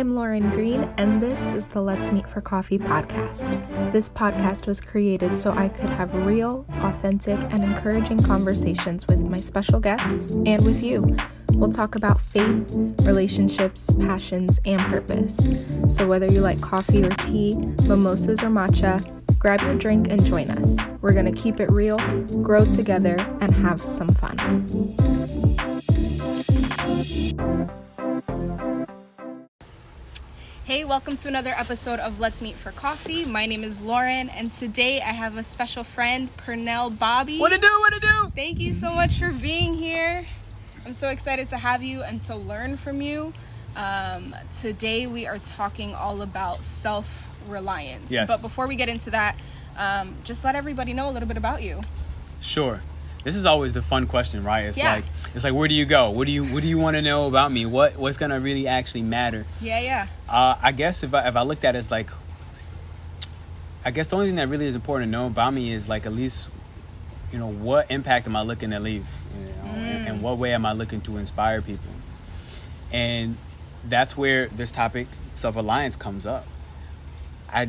I'm Lauren Green, and this is the Let's Meet for Coffee podcast. This podcast was created so I could have real, authentic, and encouraging conversations with my special guests and with you. We'll talk about faith, relationships, passions, and purpose. So, whether you like coffee or tea, mimosas or matcha, grab your drink and join us. We're going to keep it real, grow together, and have some fun. Hey, welcome to another episode of Let's Meet for Coffee. My name is Lauren, and today I have a special friend, Pernell Bobby. What to do? What to do? Thank you so much for being here. I'm so excited to have you and to learn from you. Um, today we are talking all about self reliance. Yes. But before we get into that, um, just let everybody know a little bit about you. Sure. This is always the fun question, right? It's Yeah. like it's like where do you go? What do you what do you want to know about me? What what's gonna really actually matter? Yeah, yeah. Uh, I guess if I if I looked at it as like, I guess the only thing that really is important to know about me is like at least, you know, what impact am I looking to leave? You know, and, and what way am I looking to inspire people? And that's where this topic self reliance comes up. I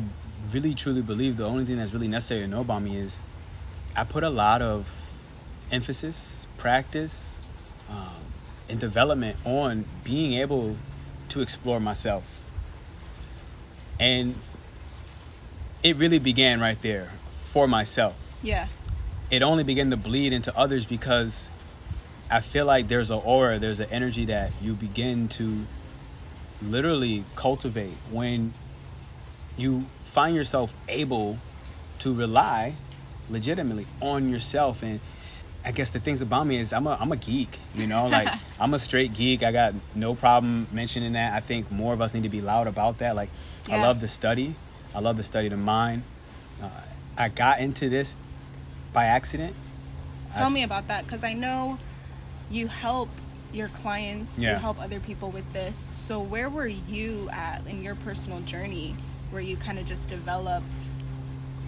really truly believe the only thing that's really necessary to know about me is I put a lot of emphasis, practice, um, and development on being able to explore myself. And it really began right there for myself. Yeah. It only began to bleed into others because I feel like there's an aura, there's an energy that you begin to literally cultivate when you find yourself able to rely legitimately on yourself and I guess the things about me is I'm a I'm a geek, you know, like I'm a straight geek. I got no problem mentioning that. I think more of us need to be loud about that. Like I love to study. I love to study the mind. Uh, I got into this by accident. Tell s- me about that because I know you help your clients, yeah. you help other people with this. So, where were you at in your personal journey where you kind of just developed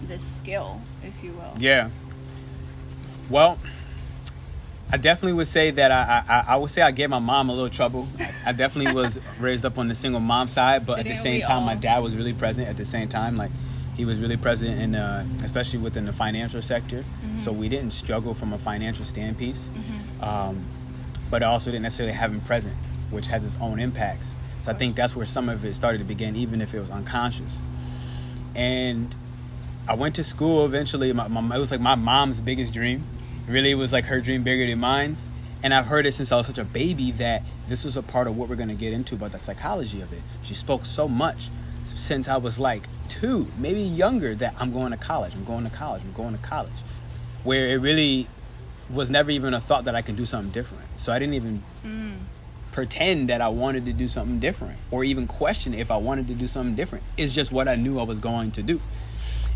this skill, if you will? Yeah. Well, I definitely would say that I, I I would say I gave my mom a little trouble. I definitely was raised up on the single mom side, but at the same time, my dad was really present. At the same time, like he was really present in, uh, especially within the financial sector. So we didn't struggle from a financial standpiece, um, but I also didn't necessarily have him present, which has its own impacts. So I think that's where some of it started to begin, even if it was unconscious. And I went to school eventually. My, my, it was like my mom's biggest dream. Really, it was like her dream bigger than mine's. And I've heard it since I was such a baby that this was a part of what we're going to get into about the psychology of it. She spoke so much since I was like two, maybe younger, that I'm going to college, I'm going to college, I'm going to college. Where it really was never even a thought that I can do something different. So I didn't even mm. pretend that I wanted to do something different or even question if I wanted to do something different. It's just what I knew I was going to do.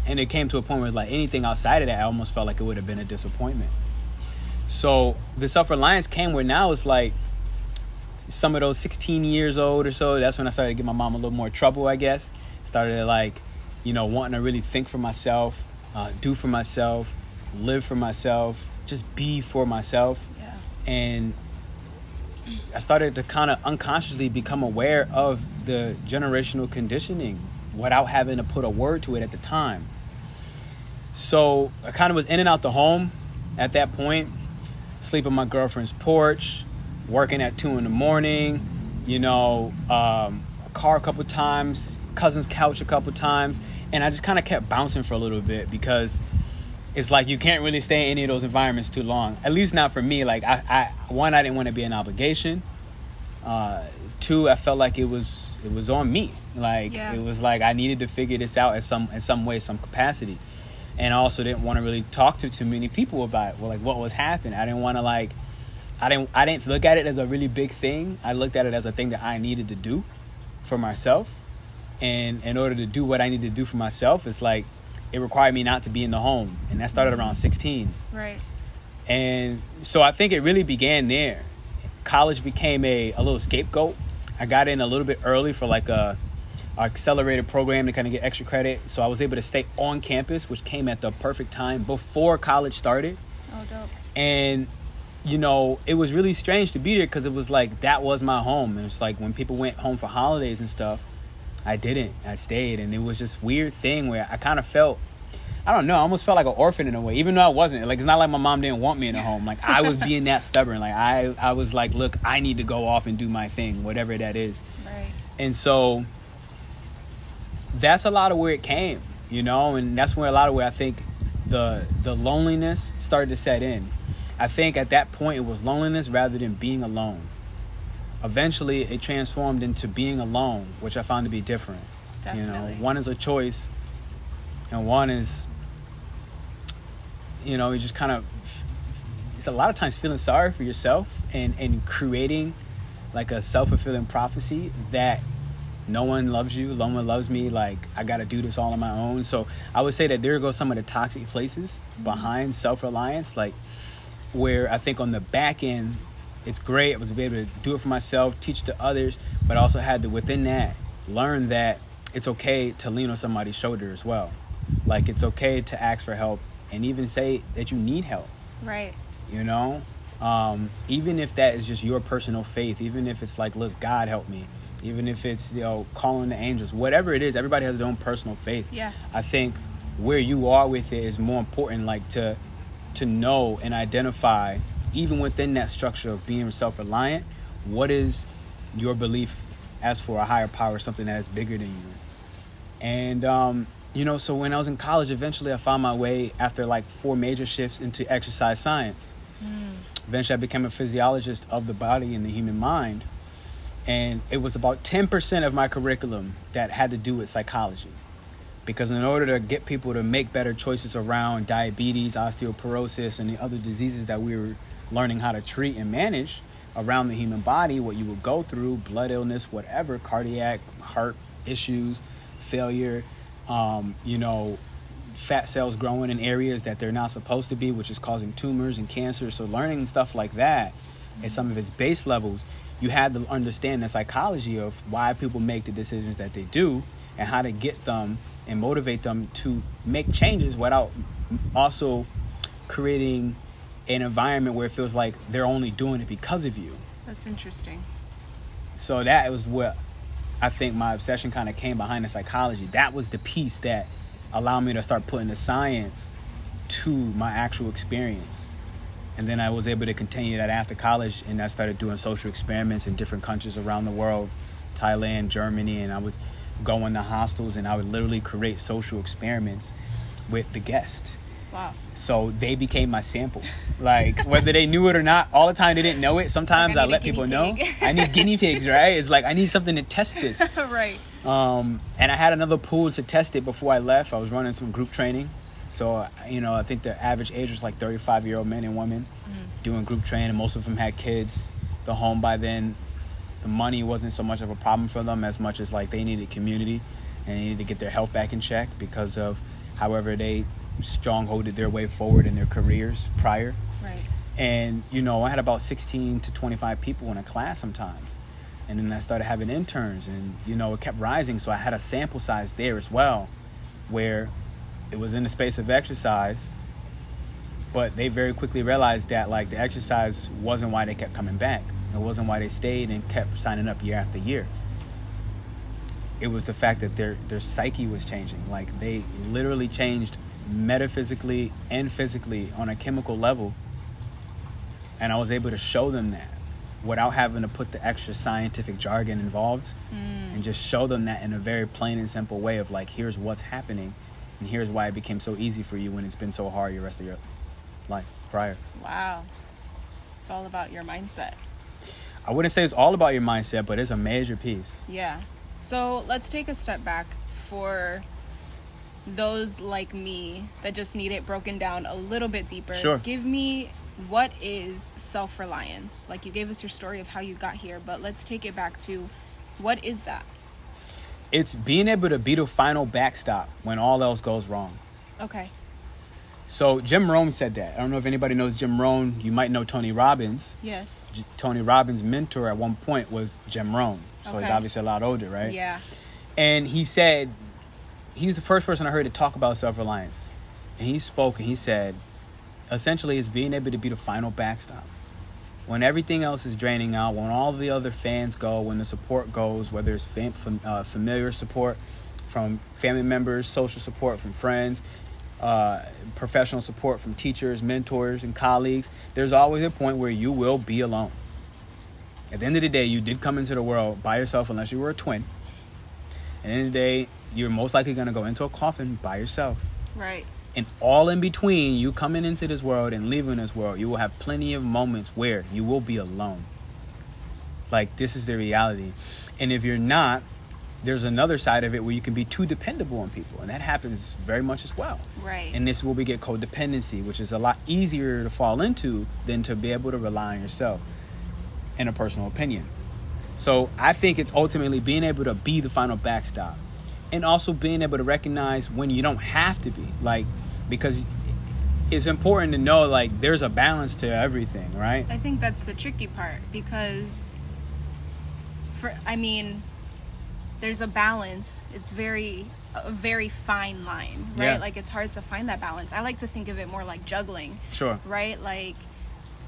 And it came to a point where like anything outside of that, I almost felt like it would have been a disappointment. So the self reliance came where now it's like some of those 16 years old or so, that's when I started to give my mom a little more trouble, I guess. Started to like, you know, wanting to really think for myself, uh, do for myself, live for myself, just be for myself Yeah. and I started to kind of unconsciously become aware of the generational conditioning without having to put a word to it at the time. So I kind of was in and out the home at that point, sleeping my girlfriend's porch, working at two in the morning, you know, um, a car a couple times, cousin's couch a couple times, and I just kind of kept bouncing for a little bit because it's like you can't really stay in any of those environments too long. At least not for me. Like I, I one, I didn't want to be an obligation. Uh, two, I felt like it was it was on me. Like Yeah. it was like I needed to figure this out in some in some way, some capacity. And I also didn't want to really talk to too many people about it. Well, like what was happening. I didn't want to like I didn't I didn't look at it as a really big thing. I looked at it as a thing that I needed to do for myself. And in order to do what I needed to do for myself, it's like it required me not to be in the home. And that started around 16. Right. And so I think it really began there. College became a, a little scapegoat. I got in a little bit early for like a, a accelerated program to kind of get extra credit. So I was able to stay on campus, which came at the perfect time before college started. Oh, dope. And you know, it was really strange to be there because it was like that was my home. And it's like when people went home for holidays and stuff, I didn't. I stayed, and it was just weird thing where I kind of felt. I don't know. I almost felt like an orphan in a way, even though I wasn't. Like it's not like my mom didn't want me in a home. Like I was being that stubborn. Like I, I was like, look, I need to go off and do my thing, whatever that is. Right. And so that's a lot of where it came, you know, and that's where a lot of where I think the the loneliness started to set in. I think at that point it was loneliness rather than being alone. Eventually it transformed into being alone, which I found to be different. Definitely. You know, one is a choice and one is you know, it's just kind of it's a lot of times feeling sorry for yourself and and creating like a self-fulfilling prophecy that no one loves you no one loves me like i gotta do this all on my own. So i would say that there go some of the toxic places mm-hmm. behind self-reliance like where i think on the back end it's great i was able to do it for myself teach to others but I also had to within that learn that it's okay to lean on somebody's shoulder as well. Like it's okay to ask for help and even say that you need help. Right. you know? Um, even if that is just your personal faith even if it's like look god help me. Even if it's you know calling the angels whatever it is everybody has their own personal faith. Yeah. i think where you are with it is more important like to to know and identify even within that structure of being self-reliant what is your belief as for a higher power something that is bigger than you? And um, you know so when i was in college eventually i found my way after like four major shifts into exercise science. Hmm. Eventually i became a physiologist of the body and the human mind and it was about 10% of my curriculum that had to do with psychology. Because in order to get people to make better choices around diabetes osteoporosis and the other diseases that we were learning how to treat and manage around the human body what you would go through blood illness whatever cardiac heart issues failure um, you know fat cells growing in areas that they're not supposed to be which is causing tumors and cancer so learning stuff like that at some of its base levels you had to understand the psychology of why people make the decisions that they do and how to get them and motivate them to make changes without also creating an environment where it feels like they're only doing it because of you That's interesting. so that was what I think my obsession kind of came behind the psychology. That was the piece that allowed me to start putting the science to my actual experience. And then I was able to continue that after college and I started doing social experiments in different countries around the world, Thailand, Germany, and I was going to hostels and I would literally create social experiments with the guest. Wow. So they became my sample. Like whether they knew it or not, all the time they didn't know it. Sometimes Like, I I, let people know. I need guinea pigs, right? It's like I need something to test this. right. Um, and I had another pool to test it before I left. I was running some group training. So, you know, I think the average age was like 35 year old men and women doing group training. Most of them had kids. The home by then, the money wasn't so much of a problem for them as much as like they needed community and they needed to get their health back in check because of however they strongholded their way forward in their careers prior. Right. And, you know, I had about 16 to 25 people in a class sometimes. And then I started having interns, and, you know, it kept rising. So I had a sample size there as well, where it was in the space of exercise. But they very quickly realized that, like, the exercise wasn't why they kept coming back. It wasn't why they stayed and kept signing up year after year. It was the fact that their, their psyche was changing. Like, they literally changed metaphysically and physically on a chemical level and I was able to show them that without having to put the extra scientific jargon involved mm. and just show them that in a very plain and simple way of like here's what's happening and here's why it became so easy for you when it's been so hard your rest of your life prior. Wow. It's all about your mindset. I wouldn't say it's all about your mindset, but it's a major piece. Yeah. So let's take a step back for those like me that just need it broken down a little bit deeper. Sure. Give me what is self reliance? Like you gave us your story of how you got here, but let's take it back to what is that? It's being able to be the final backstop when all else goes wrong. Okay. So Jim Rohn said that. I don't know if anybody knows Jim Rohn. You might know Tony Robbins. Yes. J- Tony Robbins' mentor at one point was Jim Rohn. So he's obviously a lot older, right? Yeah. And he said, he was the first person I heard to talk about self reliance. And he spoke and he said, essentially, it's being able to be the final backstop. when everything else is draining out, when all the other fans go, when the support goes, whether it's fam- fam- uh, familiar support from family members, social support from friends, uh, professional support from teachers, mentors, and colleagues, there's always a point where you will be alone. At the end of the day, you did come into the world by yourself, unless you were a twin. At the end of the day, you're most likely going to go into a coffin by yourself. Right. And all in between, you coming into this world and leaving this world, you will have plenty of moments where you will be alone. Like, this is the reality. And if you're not, there's another side of it where you can be too dependable on people. And that happens very much as well. Right. And this is where we get codependency, which is a lot easier to fall into than to be able to rely on yourself, in a personal opinion. So I think it's ultimately being able to be the final backstop and also being able to recognize when you don't have to be like because it's important to know like there's a balance to everything right I think that's the tricky part because for I mean there's a balance. It's very a very fine line, right? Yeah. Like it's hard to find that balance. I like to think of it more like juggling, sure right? Like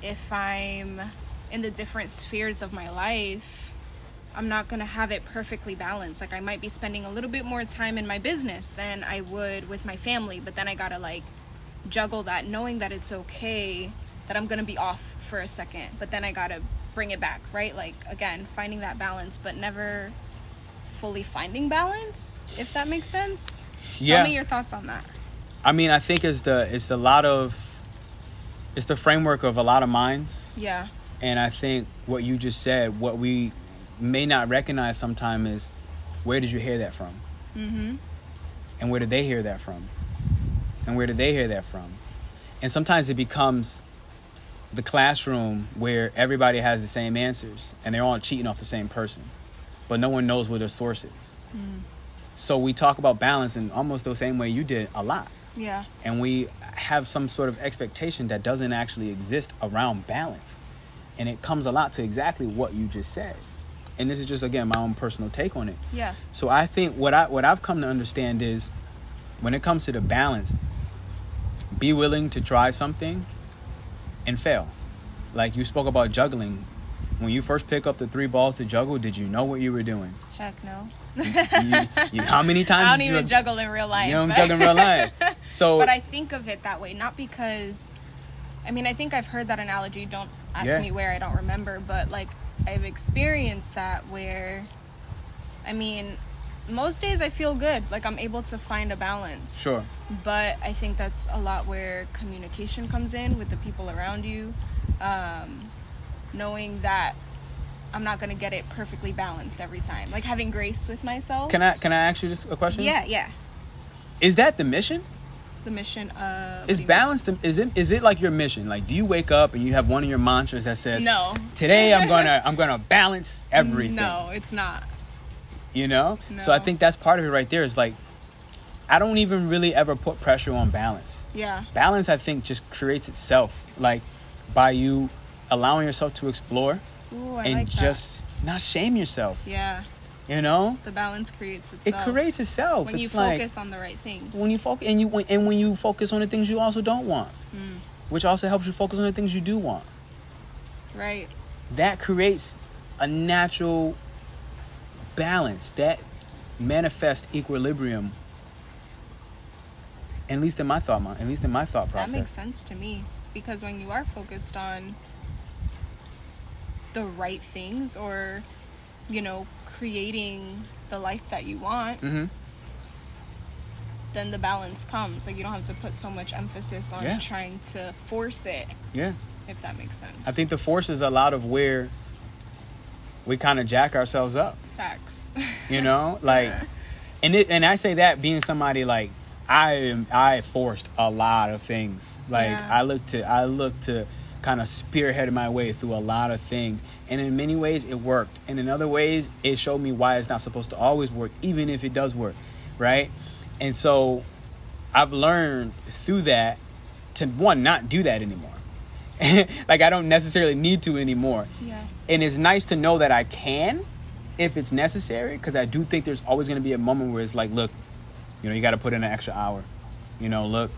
if I'm in the different spheres of my life, I'm not going to have it perfectly balanced. Like I might be spending a little bit more time in my business than I would with my family, but then I got to like juggle that knowing that it's okay that I'm going to be off for a second, but then I got to bring it back, right? Like again, finding that balance, but never fully finding balance, if that makes sense. yeah Tell me your thoughts on that. i mean i think it's the it's a lot of it's the framework of a lot of minds Yeah. and i think what you just said what we may not recognize sometime is where did you hear that from? Mhm. and where did they hear that from? And where did they hear that from? And sometimes it becomes the classroom where everybody has the same answers and they're all cheating off the same person but no one knows where their source is. So we talk about balance in almost the same way you did a lot. Yeah. and we have some sort of expectation that doesn't actually exist around balance. And it comes a lot to exactly what you just said and this is just again my own personal take on it Yeah. so I think what I what I've come to understand is when it comes to the balance, be willing to try something and fail. Like you spoke about juggling. When you first pick up the three balls to juggle, did you know what you were doing? Heck no. You, you, how many times I don't even you, juggle in real life. You don't juggle in real life. So but I think of it that way, not because, I mean, I think I've heard that analogy. Don't ask Yeah. me where, I don't remember. But like, I've experienced that where, I mean, most days I feel good. Like I'm able to find a balance. sure. But I think that's a lot where communication comes in with the people around you. Um, knowing that I'm not going to get it perfectly balanced every time. Like having grace with myself. Can I can I ask you this a question? yeah, yeah. Is that the mission? The mission of. Is balance the, is it is it like your mission? Like do you wake up and you have one of your mantras that says No. Today I'm gonna I'm gonna balance everything. No, it's not. you know so i think that's part of it right there is like i don't even really ever put pressure on balance Yeah. balance i think just creates itself like by you allowing yourself to explore Ooh, I and like that. just not shame yourself Yeah, you know the balance creates itself. it creates itself when it's you like focus on the right things. when you focus and you when- and when you focus on the things you also don't want Mm. which also helps you focus on the things you do want right. that creates a natural balance that manifests equilibrium at least in my thought at least in my thought process. That makes sense to me because when you are focused on the right things or you know creating the life that you want, hmm then the balance comes. Like you don't have to put so much emphasis on Yeah. trying to force it, yeah if that makes sense. i think the force is a lot of where we kind of jack ourselves up facts. you know like and it, and i say that being somebody like i am i forced a lot of things like Yeah. i look to i look to kind of spearheaded my way through a lot of things. And in many ways it worked. And in other ways it showed me why it's not supposed to always work even if it does work right? And so i've learned through that to one not do that anymore. Like i don't necessarily need to anymore. Yeah. and it's nice to know that I can if it's necessary because I do think there's always going to be a moment where it's like, look, you know, you got to put in an extra hour. You know, look,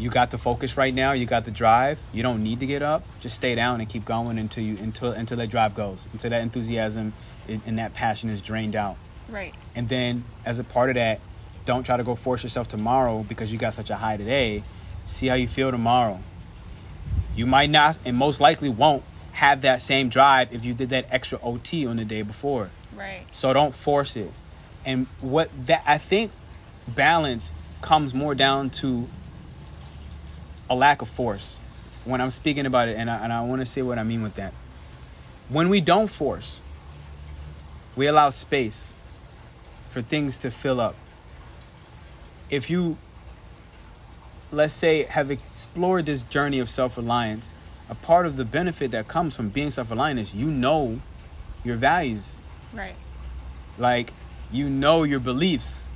you got the focus right now, you got the drive, you don't need to get up. Just stay down and keep going until you until until that drive goes, until that enthusiasm and, and that passion is drained out. Right. And then as a part of that, don't try to go force yourself tomorrow because you got such a high today. See how you feel tomorrow. You might not and most likely won't have that same drive if you did that extra OT on the day before. Right. So don't force it. And what that I think balance comes more down to a lack of force when I'm speaking about it, and I, and I want to say what I mean with that. When we don't force, we allow space for things to fill up. If you, let's say, have explored this journey of self reliance, a part of the benefit that comes from being self reliant is you know your values. Right. Like, you know your beliefs,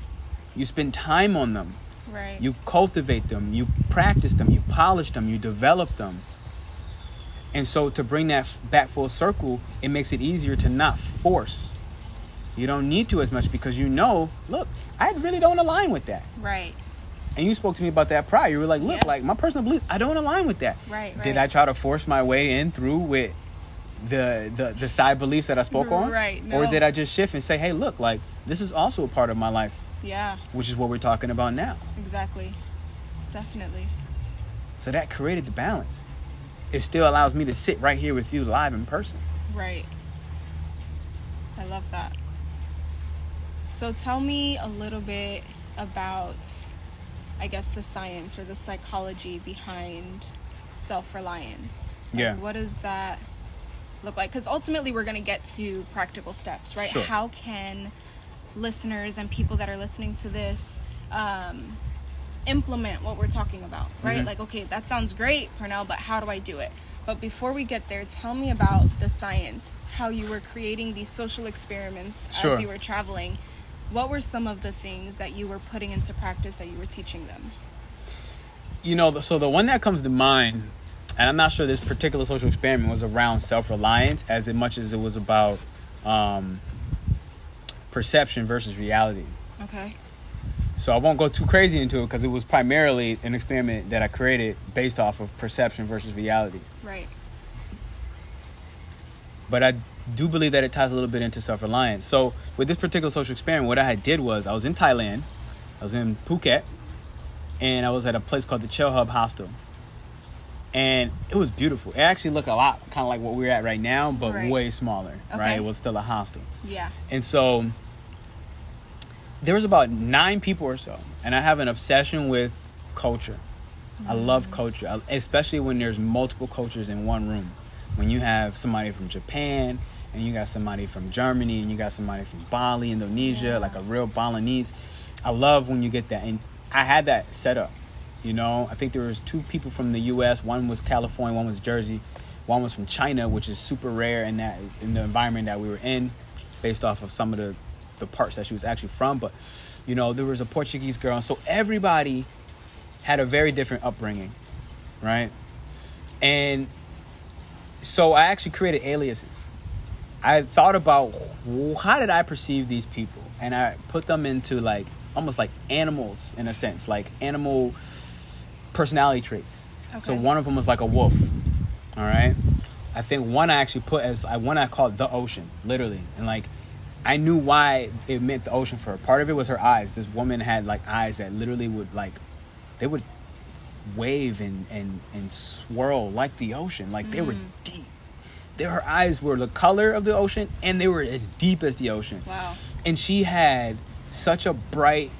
you spend time on them Right. you cultivate them, you practice them, you polish them, you develop them. And so to bring that back full circle, it makes it easier to not force. You don't need to as much because you know, look, I really don't align with that. Right. And you spoke to me about that prior. You were like, look, Yeah. like my personal beliefs, I don't align with that. Right. right. Did. I try to force my way in through with the the, the side beliefs that I spoke mm-hmm, on? Right, Or did I just shift and say, hey, look, like this is also a part of my life, Yeah. which is what we're talking about now. Exactly. Definitely. So that created the balance. It still allows me to sit right here with you live in person. Right. I love that. So tell me a little bit about, I guess, the science or the psychology behind self reliance. Yeah. What does that look like? Because ultimately, we're going to get to practical steps, right? Sure. How can listeners and people that are listening to this um, implement what we're talking about, right? Mhm. Like, okay, that sounds great, Pernell, but how do I do it? But before we get there, tell me about the science, how you were creating these social experiments Sure. as you were traveling. What were some of the things that you were putting into practice that you were teaching them? You know, so the one that comes to mind, and I'm not sure this particular social experiment was around self reliance as much as it was about um, perception versus reality. Okay. So I won't go too crazy into it because it was primarily an experiment that I created based off of perception versus reality. Right. but I do believe that it ties a little bit into self reliance. So with this particular social experiment, what I had did was I was in Thailand, I was in Phuket, and I was at a place called the Chill Hub Hostel, and it was beautiful. It actually looked a lot kind of like what we're at right now, but Right. way smaller. Right? It was still a hostel, Yeah. and so there was about nine people or so, and I have an obsession with culture. I mm-hmm. love culture, I- especially when there's multiple cultures in one room. When you have somebody from Japan, and you got somebody from Germany, and you got somebody from Bali, Indonesia, Yeah. like a real Balinese. I love when you get that, and I had that set up. You know, I think there was two people from the U.S. One was California, one was Jersey, one was from China, which is super rare in that in the environment that we were in, based off of some of the the parts that she was actually from. But you know, there was a Portuguese girl, so everybody had a very different upbringing, right? And so I actually created aliases. I thought about how did I perceive these people, and I put them into like almost like animals in a sense, like animal personality traits. So one of them was like a wolf. All right. I think one I actually put as I one I called the ocean, literally, and like I knew why it meant the ocean for her. Part of it was her eyes. This woman had like eyes that literally would like they would wave and and and swirl like the ocean, like they were mm. deep. They, her eyes were the color of the ocean, and they were as deep as the ocean Wow. and she had such a bright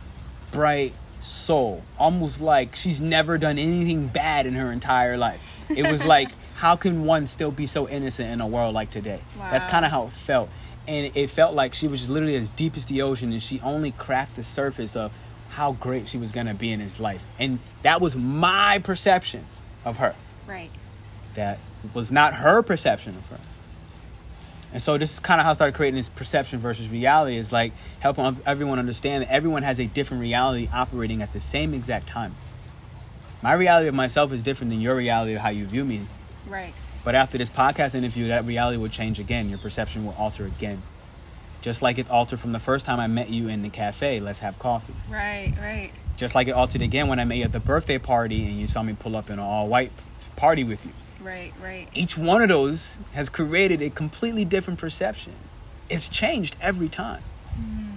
bright soul almost like she's never done anything bad in her entire life it was like how can one still be so innocent in a world like today that's kind of how it felt and it felt like she was literally as deep as the ocean and she only cracked the surface of how great she was going to be in his life and that was my perception of her Right. that was not her perception of her. And so this is kind of how I started creating this perception versus reality is like helping everyone understand that everyone has a different reality operating at the same exact time. My reality of myself is different than your reality of how you view me. Right. But after this podcast interview, that reality will change again. Your perception will alter again. Just like it altered from the first time I met you in the cafe, let's have coffee. Right. Right. Just like it altered again when I met you at the birthday party and you saw me pull up in an all white party with you. Right, right. Each one of those has created a completely different perception. It's changed every time. Mm-hmm.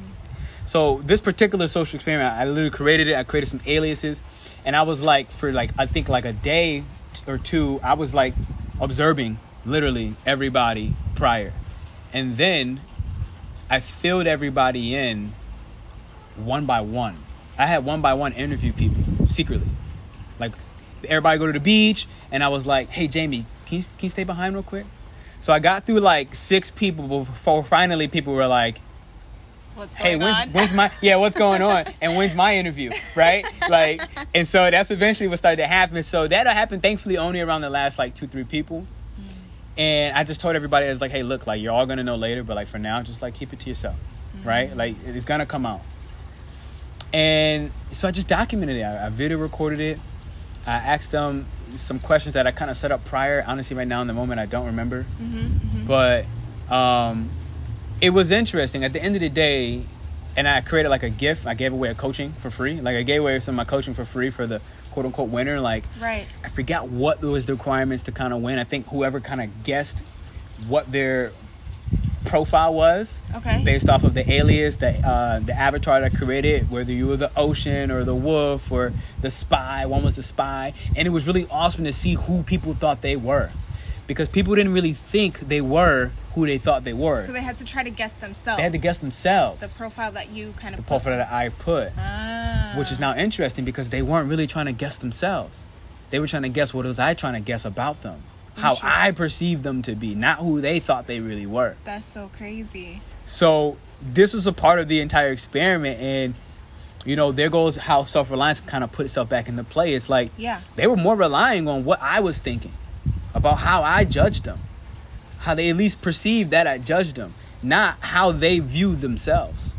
So this particular social experiment, I literally created it. I created some aliases, and I was like, for like I think like a day or two, I was like observing literally everybody prior, and then I filled everybody in one by one. I had one by one interview people secretly, like everybody go to the beach, and I was like, "Hey, Jamie, can you, can you stay behind real quick?" So I got through like six people before finally people were like, What's hey when's, on? when's my yeah what's going on? And when's my interview right? Like and so that's eventually what started to happen. So that happened thankfully only around the last like two three people. Mm. And i just told everybody i was like hey look like you're all gonna know later but like for now just like keep it to yourself mm. right? Like it's gonna come out. And so i just documented it. I, I video recorded it. I asked them some questions that i kind of set up prior. Honestly right now in the moment i don't remember. Mm-hmm, mm-hmm. But um, it was interesting. At the end of the day, and I created like a gift. I gave away a coaching for free. Like I gave away some of my coaching for free for the quote unquote winner. Like Right. I forgot what was the requirements to kind of win. I think whoever kind of guessed what their profile was Okay. based off of the alias, the uh, the avatar that I created, whether you were the ocean or the wolf or the spy. One was the spy, and it was really awesome to see who people thought they were, because people didn't really think they were who they thought they were. So they had to try to guess themselves. they had to guess themselves. the profile that you kind of the profile that I put, Ah. which is now interesting because they weren't really trying to guess themselves. They were trying to guess what was I trying to guess about them, how I perceived them to be, not who they thought they really were. That's so crazy. So this was a part of the entire experiment, and you know, there goes how self reliance kind of put itself back into play. It's like Yeah. they were more relying on what I was thinking about how I judged them, how they at least perceived that I judged them, not how they viewed themselves.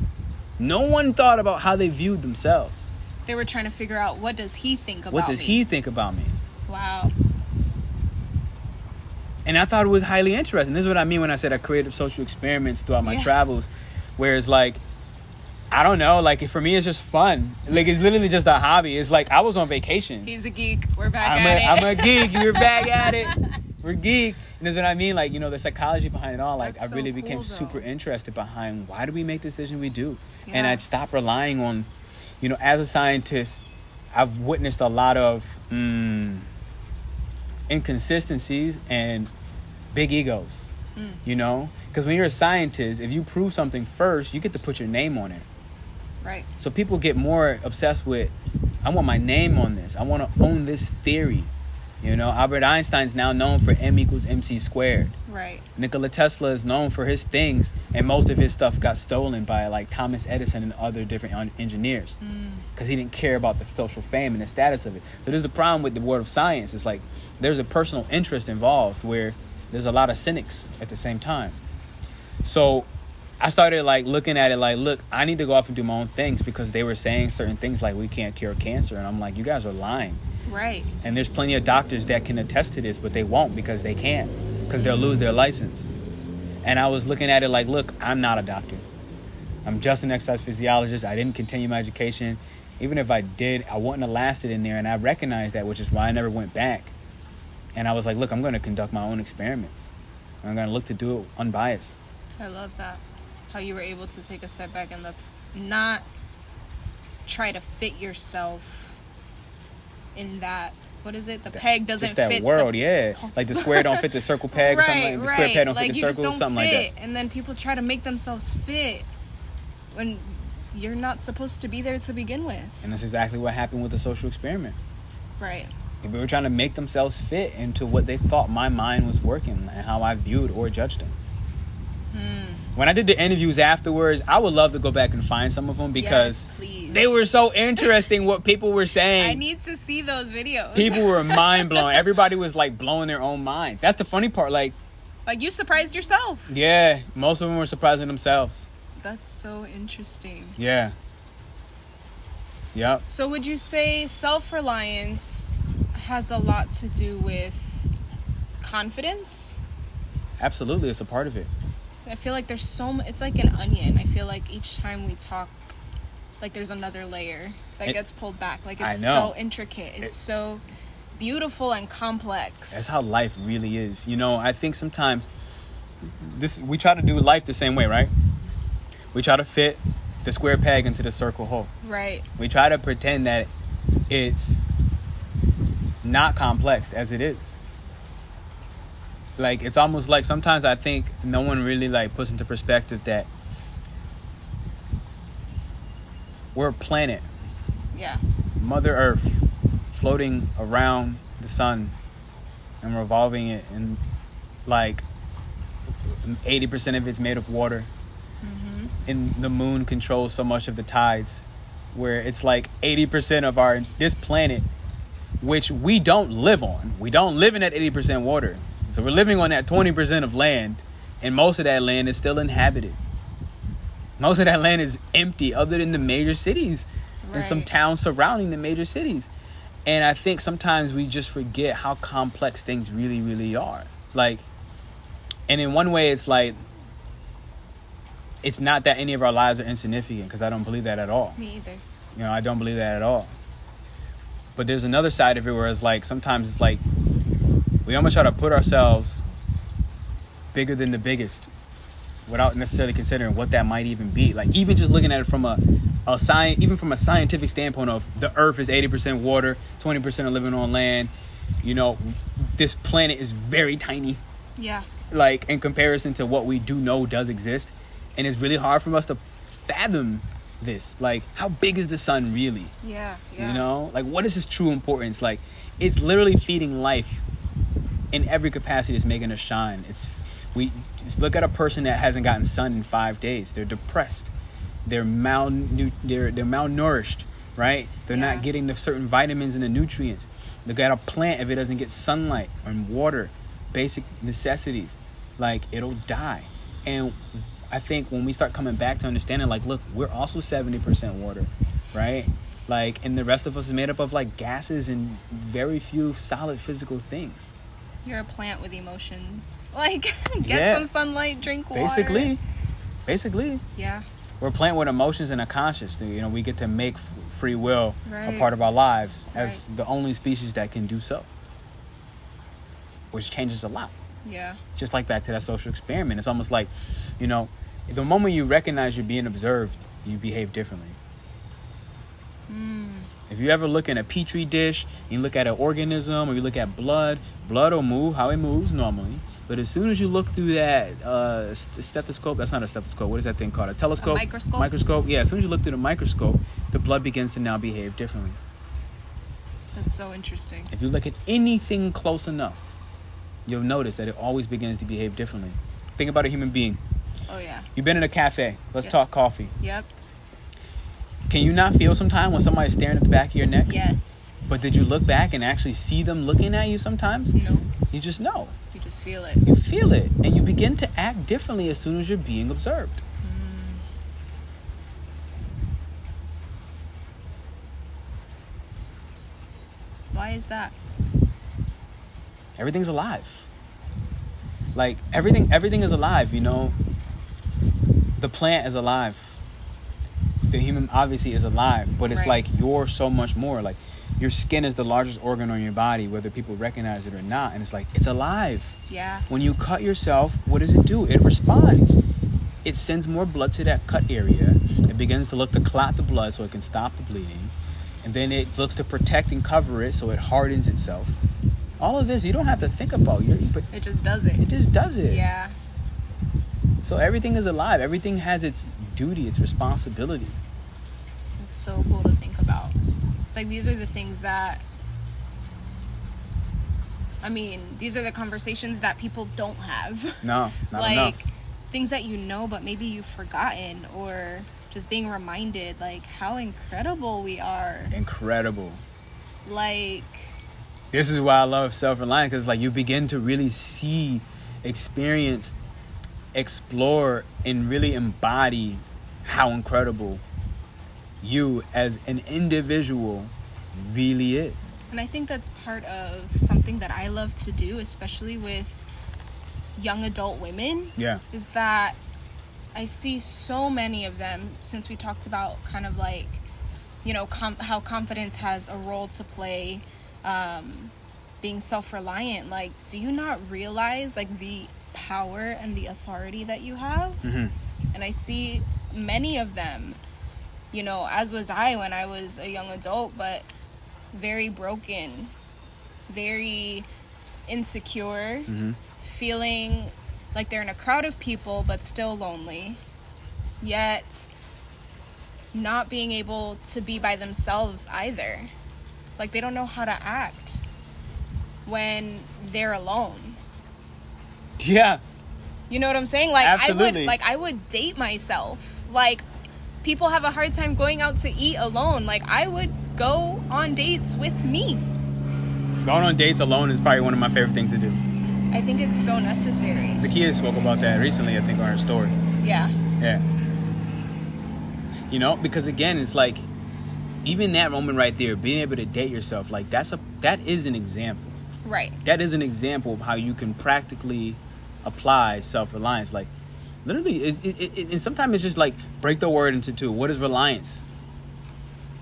No one thought about how they viewed themselves. They were trying to figure out what does he think about me? What does me? he think about me? Wow. And I thought it was highly interesting. This is what I mean when I said I created social experiments throughout my Yeah. travels, where it's like, I don't know, like for me it's just fun. Like it's literally just a hobby. It's like I was on vacation. He's a geek. We're back at it. I'm at a, I'm a geek. You're back at it. We're geek. And that's what I mean. Like, you know, the psychology behind it all. Like, That's I so really became though. super interested behind why do we make the decision we do? And I'd stop relying on, you know, as a scientist, I've witnessed a lot of mm, inconsistencies and big egos, Mm. you know? Because when you're a scientist, if you prove something first, you get to put your name on it. Right. So people get more obsessed with, I want my name on this. I want to own this theory. You know, Albert Einstein's now known for M equals MC squared. Right. Nikola Tesla is known for his things, and most of his stuff got stolen by like Thomas Edison and other different en- engineers Mm. because he didn't care about the social fame and the status of it. So there's the problem with the world of science. It's like there's a personal interest involved where there's a lot of cynics at the same time. So I started like looking at it like, look, I need to go off and do my own things because they were saying certain things like we can't cure cancer, and I'm like, you guys are lying. Right. And there's plenty of doctors that can attest to this, but they won't because they can't, because they'll lose their license. And I was looking at it like, look, I'm not a doctor. I'm just an exercise physiologist. I didn't continue my education. Even if I did, I wouldn't have lasted in there. And I recognized that, which is why I never went back. And I was like, look, I'm going to conduct my own experiments. I'm going to look to do it unbiased. I love that. How you were able to take a step back and look, not try to fit yourself in that. What is it? The peg doesn't Just that fit world, the, yeah. Like the square don't fit the circle peg or something like The right. square peg don't like fit the circle, something like that. and then people try to make themselves fit when you're not supposed to be there to begin with. And that's exactly what happened with the social experiment. Right. They were trying to make themselves fit into what they thought my mind was working and how I viewed or judged them. Hmm. When I did the interviews afterwards, I would love to go back and find some of them because Yes, they were so interesting what people were saying. I need to see those videos. people were mind blown. Everybody was like blowing their own minds. That's the funny part. Like, like you surprised yourself. yeah, most of them were surprising themselves. That's so interesting. Yeah. Yep. So would you say self-reliance has a lot to do with confidence? Absolutely. It's a part of it. I feel like there's so much. It's like an onion. I feel like each time we talk like there's another layer that It- gets pulled back. Like it's so intricate. It's It- so beautiful and complex. That's how life really is. You know, I think sometimes this we try to do life the same way, right? We try to fit the square peg into the circle hole. right. We try to pretend that it's not complex as it is. Like it's almost like sometimes I think no one really like puts into perspective that we're a planet, Yeah. Mother Earth, floating around the sun and revolving it, and like eighty percent of it's made of water Mm-hmm. and the moon controls so much of the tides where it's like 80% of our this planet which we don't live on we don't live in that 80% water so we're living on that 20% of land and most of that land is still inhabited most of that land is empty other than the major cities and some towns surrounding the major cities and i think sometimes we just forget how complex things really really are like and in one way it's like it's not that any of our lives are insignificant because I don't believe that at all. Me either. You know, I don't believe that at all. But there's another side of it where it's like sometimes it's like we almost try to put ourselves bigger than the biggest without necessarily considering what that might even be. Like even just looking at it from a a science, even from a scientific standpoint of the Earth is 80% water, 20% are living on land. You know, this planet is very tiny Yeah. like in comparison to what we do know does exist and it's really hard for us to fathom this like how big is the sun really Yeah. Yeah. you know like what is its true importance like it's literally feeding life in every capacity it's making us shine. It's we look at a person that hasn't gotten sun in five days. They're depressed. They're malnu- they're, they're malnourished right? They're Yeah. not getting the certain vitamins and the nutrients. Look at a plant if it doesn't get sunlight and water basic necessities like it'll die. And i think when we start coming back to understanding like look we're also 70% water right? Like and the rest of us is made up of like gases and very few solid physical things You're a plant with emotions. Like, get Yeah. some sunlight, drink water. basically basically Yeah. we're a plant with emotions and a conscience you know we get to make free will a part of our lives as Right. the only species that can do so which changes a lot Yeah. just like back to that social experiment. It's almost like, you know, the moment you recognize you're being observed, you behave differently. Mm. If you ever look in a petri dish, you look at an organism, or you look at blood, blood will move how it moves normally. But as soon as you look through that uh, stethoscope, that's not a stethoscope. What is that thing called? A telescope? microscope? Microscope. Yeah. As soon as you look through the microscope, the blood begins to now behave differently. That's so interesting. If you look at anything close enough, you'll notice that it always begins to behave differently. Think about a human being. Oh yeah. You've been in a cafe. Let's Yeah. talk coffee. Yep. Can you not feel sometimes when somebody's staring at the back of your neck? Yes. But did you look back and actually see them looking at you sometimes? No. You just know. You just feel it. You feel it. And you begin to act differently as soon as you're being observed. Mm. Why is that? Everything's alive. Like everything everything is alive, you know. The plant is alive. The human obviously is alive, but it's Right. like you're so much more. Like your skin is the largest organ on your body, whether people recognize it or not. And it's like it's alive. Yeah. When you cut yourself, what does it do? It responds. It sends more blood to that cut area. It begins to look to clot the blood so it can stop the bleeding. And then it looks to protect and cover it so it hardens itself. All of this you don't have to think about. You're, but It just does it. it just does it. Yeah. So everything is alive. Everything has its duty, its responsibility. It's so cool to think about. It's like these are the things that I mean, these are the conversations that people don't have. No, not like enough. things that you know but maybe you've forgotten or just being reminded like how incredible we are. Incredible. Like This is why I love self reliance because like you begin to really see, experience, explore, and really embody how incredible you as an individual really is. And I think that's part of something that I love to do, especially with young adult women, Yeah. is that I see so many of them since we talked about kind of like, you know, com- how confidence has a role to play, um, being self reliant. Like, do you not realize like the power and the authority that you have? hmm And I see many of them, you know, as was I when I was a young adult, but very broken, very insecure hmm feeling like they're in a crowd of people but still lonely, yet not being able to be by themselves either. Like they don't know how to act when they're alone. Yeah. You know what I'm saying? Like I would like I would date myself. Like people have a hard time going out to eat alone. Like I would go on dates with me. Going on dates alone is probably one of my favorite things to do. I think it's so necessary. Zakia spoke about that recently, I think, on her story. Yeah. Yeah. You know, because again, it's like even that moment right there, being able to date yourself, like that's a that is an example. Right. That is an example of how you can practically apply self reliance. Like literally, it, it, it, and sometimes it's just like break the word into two. What is reliance,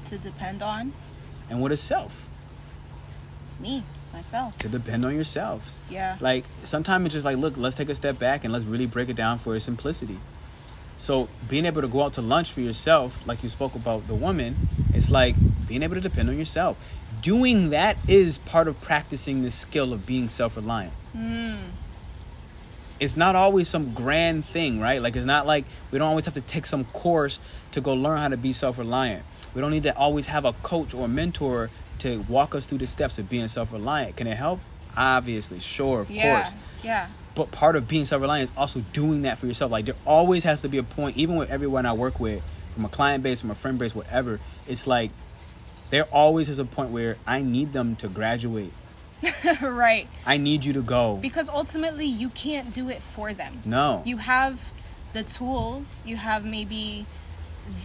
To depend on and what is self? me, myself. To depend on yourselves. Yeah. Like sometimes it's just like, look, let's take a step back and let's really break it down for its simplicity. So being able to go out to lunch for yourself, like you spoke about the woman, it's like being able to depend on yourself. Doing that is part of practicing the skill of being self-reliant. Mm. It's not always some grand thing, right? Like it's not like we don't always have to take some course to go learn how to be self-reliant. We don't need to always have a coach or mentor to walk us through the steps of being self-reliant. Can it help? Obviously, sure, of Yeah. course. Yeah. But part of being self-reliant is also doing that for yourself. Like there always has to be a point, even with everyone I work with, from a client base, from a friend base, whatever. It's like there always is a point where I need them to graduate. right. I need you to go. Because ultimately, you can't do it for them. No. You have the tools, you have maybe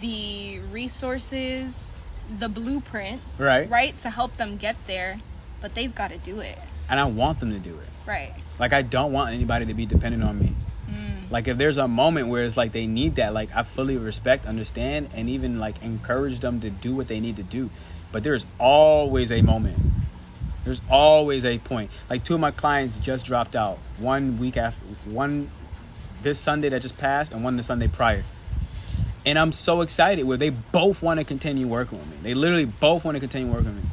the resources, the blueprint, right? right, to help them get there, but they've got to do it. And I want them to do it. Right. Like I don't want anybody to be dependent on me. Mm. Like if there's a moment where it's like they need that, like I fully respect, understand, and even like encourage them to do what they need to do. But there's always a moment. There's always a point. Like two of my clients just dropped out. One week after one this Sunday that just passed and one the Sunday prior. And I'm so excited where they both want to continue working with me. They literally both want to continue working with me.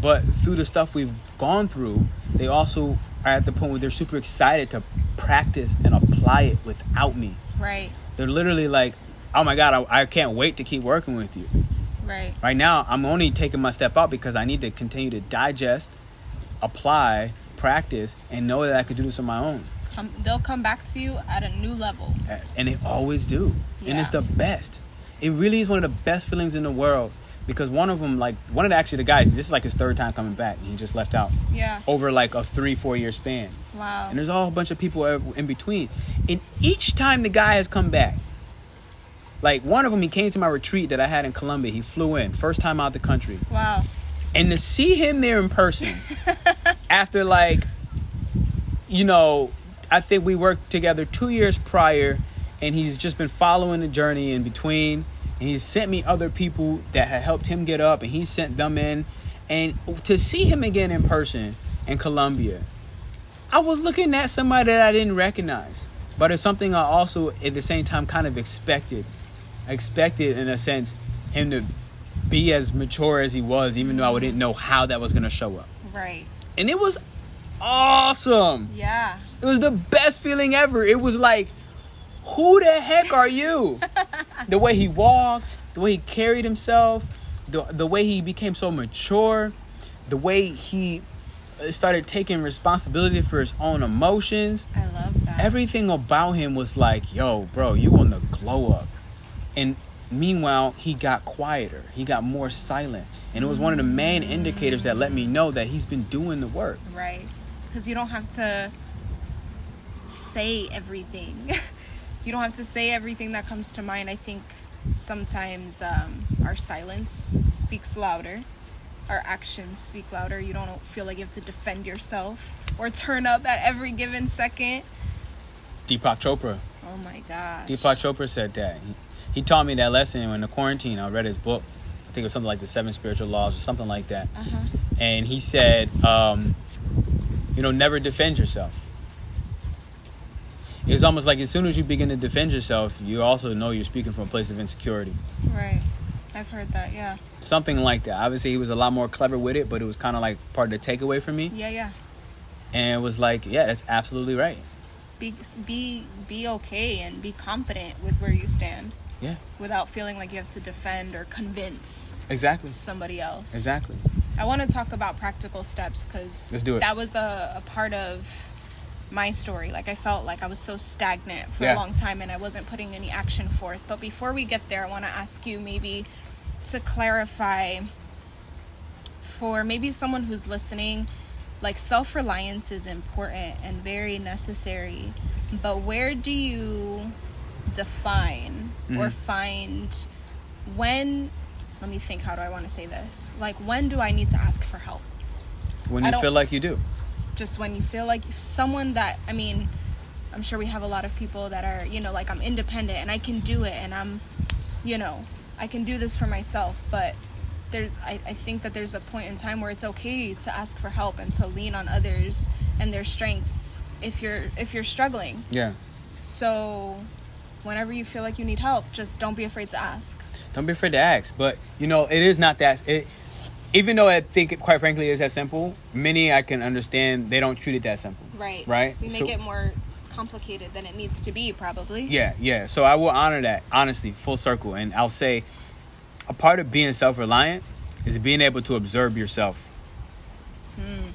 But through the stuff we've gone through, they also are at the point where they're super excited to practice and apply it without me. Right. They're literally like, oh my God, I, I can't wait to keep working with you. Right. Right now, I'm only taking my step out because I need to continue to digest, apply, practice, and know that I could do this on my own. Come, they'll come back to you at a new level. And they always do. And it's the best. It really is one of the best feelings in the world because one of them, like, one of the, actually the guys, this is like his third time coming back. And he just left out Yeah. over like a three, four year span. Wow. And there's a whole bunch of people in between. And each time the guy has come back, like one of them, he came to my retreat that I had in Colombia. He flew in, first time out the country. Wow. And to see him there in person after like, you know, I think we worked together two years prior, and he's just been following the journey in between. And he's sent me other people that had helped him get up, and he sent them in. And to see him again in person in Colombia, I was looking at somebody that I didn't recognize, but it's something I also at the same time kind of expected. Expected in a sense him to be as mature as he was, even though I didn't know how that was gonna show up. Right. And it was awesome. Yeah. It was the best feeling ever. It was like, who the heck are you? the way he walked, the way he carried himself, the the way he became so mature, the way he uh, started taking responsibility for his own emotions. I love that. Everything about him was like, yo, bro, you on the glow up. And meanwhile, he got quieter. He got more silent. And it was one of the main indicators that let me know that he's been doing the work. Right. Because you don't have to say everything. you don't have to say everything that comes to mind. I think sometimes um, our silence speaks louder, our actions speak louder. You don't feel like you have to defend yourself or turn up at every given second. Deepak Chopra. Oh my gosh. Deepak Chopra said that. He, taught me that lesson in the quarantine. I read his book. I think it was something like the Seven Spiritual Laws or something like that. Uh-huh. And he said, um, you know, never defend yourself. It's almost like as soon as you begin to defend yourself, you also know you're speaking from a place of insecurity. Right. I've heard that, yeah. Something like that. Obviously, he was a lot more clever with it, but it was kind of like part of the takeaway for me. Yeah, yeah. And it was like, yeah, that's absolutely right. Be be be okay and be confident with where you stand Yeah, without feeling like you have to defend or convince exactly. somebody else. Exactly. I want to talk about practical steps because Let's do it. that was a, a part of my story. Like I felt like I was so stagnant for Yeah. a long time and I wasn't putting any action forth. But before we get there, I want to ask you maybe to clarify for maybe someone who's listening, like self reliance is important and very necessary. But where do you define or Mhm. find when? Let me think. How do I want to say this? Like, when do I need to ask for help? When you feel like you do. just when you feel like someone that I mean, I'm sure we have a lot of people that are, you know, like I'm independent and I can do it and I'm, you know, I can do this for myself, but there's I, I think that there's a point in time where it's okay to ask for help and to lean on others and their strengths if you're if you're struggling. Yeah. So whenever you feel like you need help, just don't be afraid to ask. Don't be afraid to ask. But you know, it is not that. It, even though I think, it, quite frankly, is that simple. Many I can understand they don't treat it that simple. Right. Right. We make So- it more complicated than it needs to be probably. Yeah, yeah. So I will honor that, honestly, full circle. And I'll say a part of being self reliant is being able to observe yourself. Hmm.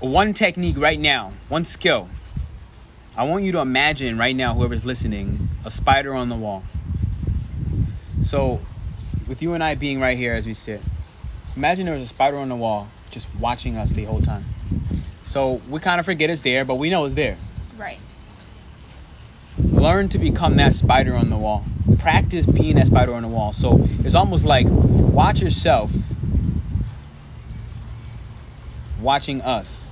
One technique right now, one skill. I want you to imagine right now, whoever's listening, a spider on the wall. So, with you and I being right here as we sit, imagine there was a spider on the wall just watching us the whole time. So, we kind of forget it's there, but we know it's there Right. learn to become that spider on the wall practice being that spider on the wall so it's almost like watch yourself watching us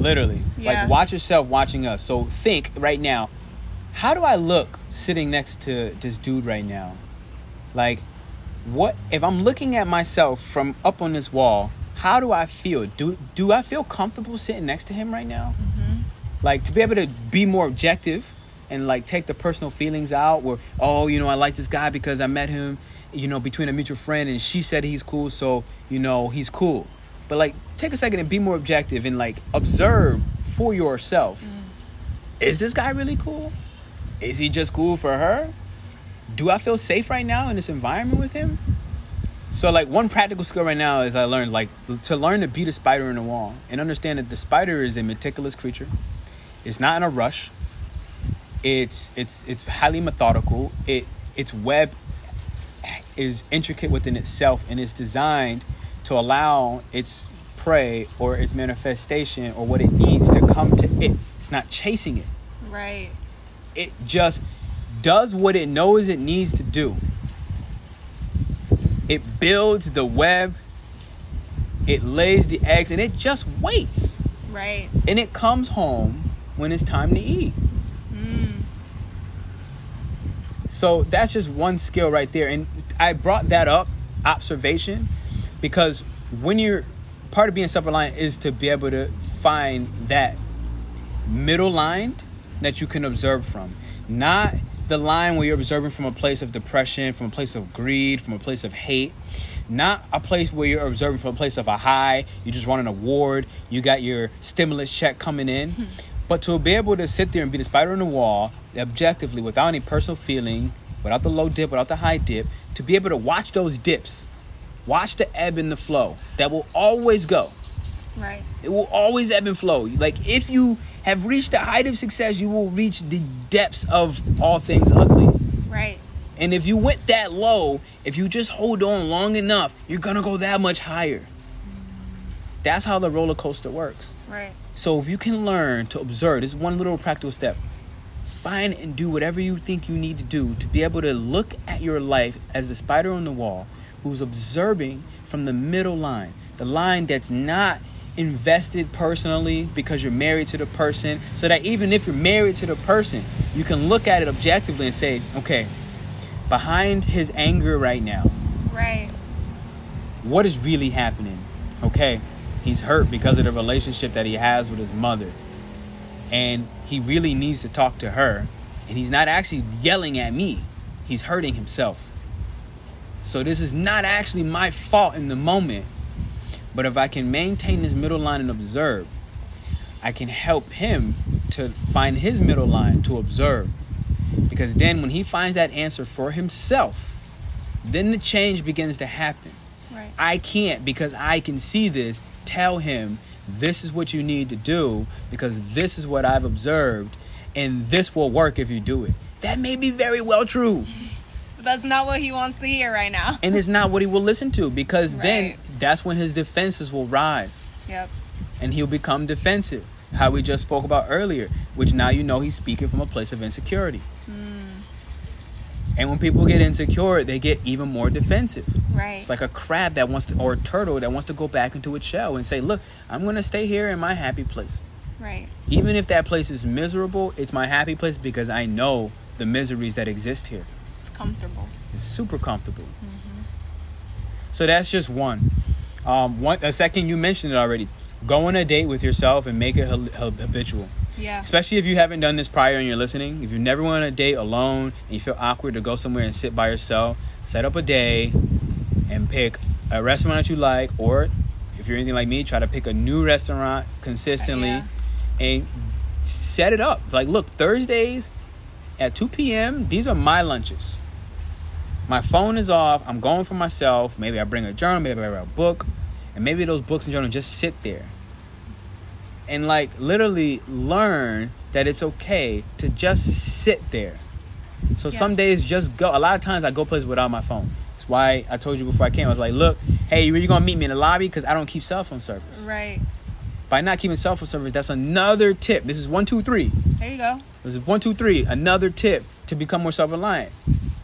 literally. Yeah. like watch yourself watching us. So think right now how do i look sitting next to this dude right now? Like what if i'm looking at myself from up on this wall how do i feel? Do do i feel comfortable sitting next to him right now? Mm-hmm. Like to be able to be more objective and like take the personal feelings out where oh you know i like this guy because i met him you know between a mutual friend and she said he's cool so you know he's cool but like take a second and be more objective and like observe for yourself mm. is this guy really cool is he just cool for her do i feel safe right now in this environment with him so like one practical skill right now is I learned like to learn to beat a spider in the wall and understand that the spider is a meticulous creature. It's not in a rush. It's it's it's highly methodical. It its web is intricate within itself and is designed to allow its prey or its manifestation or what it needs to come to it. It's not chasing it. Right. It just does what it knows it needs to do. It builds the web, it lays the eggs, and it just waits. Right. And it comes home when it's time to eat. Mm. So that's just one skill right there. And I brought that up, observation, because when you're part of being self reliant is to be able to find that middle line that you can observe from. Not the line where you're observing from a place of depression, from a place of greed, from a place of hate. Not a place where you're observing from a place of a high, you just won an award, you got your stimulus check coming in. Hmm. But to be able to sit there and be the spider on the wall, objectively, without any personal feeling, without the low dip, without the high dip, to be able to watch those dips, watch the ebb and the flow that will always go. Right. It will always ebb and flow. Like if you have reached the height of success, you will reach the depths of all things ugly. Right. And if you went that low, if you just hold on long enough, you're gonna go that much higher. That's how the roller coaster works. Right. So if you can learn to observe, this one little practical step. Find and do whatever you think you need to do to be able to look at your life as the spider on the wall who's observing from the middle line, the line that's not invested personally because you're married to the person. So that even if you're married to the person you can look at it objectively and say okay behind his anger right now Right. what is really happening? Okay he's hurt because of the relationship that he has with his mother. And he really needs to talk to her. And he's not actually yelling at me. He's hurting himself so this is not actually my fault in the moment but if i can maintain this middle line and observe i can help him to find his middle line to observe because then when he finds that answer for himself then the change begins to happen Right. I can't because I can see this tell him this is what you need to do because this is what I've observed and this will work if you do it. That may be very well true. But that's not what he wants to hear right now. And it's not what he will listen to because then that's when his defenses will rise Yep. and he'll become defensive. How we just spoke about earlier, which now you know he's speaking from a place of insecurity. Hmm. And when people get insecure, they get even more defensive. Right. It's like a crab that wants to, or a turtle that wants to go back into its shell and say, Look, I'm going to stay here in my happy place. right. Even if that place is miserable, it's my happy place because I know the miseries that exist here. Comfortable. It's super comfortable. So that's just one. Um, one. A second, you mentioned it already. Go on a date with yourself and make it hab- hab- habitual. Yeah. Especially if you haven't done this prior and you're listening. If you've never went on a date alone and you feel awkward to go somewhere and sit by yourself, set up a day and pick a restaurant that you like, or if you're anything like me, try to pick a new restaurant consistently Yeah. and set it up. It's like, look, Thursdays at 2 p.m., these are my lunches. My phone is off. I'm going for myself. Maybe I bring a journal, maybe I bring a book, and maybe those books and journals just sit there and like literally learn that it's okay to just sit there. So Yeah. some days just go. A lot of times I go places without my phone. That's why I told you before I came. I was like, look, hey, you gonna meet me in the lobby because I don't keep cell phone service. Right. By not keeping cell phone service, that's another tip. This is one, two, three. There you go. This is one, two, three. Another tip to become more self-reliant.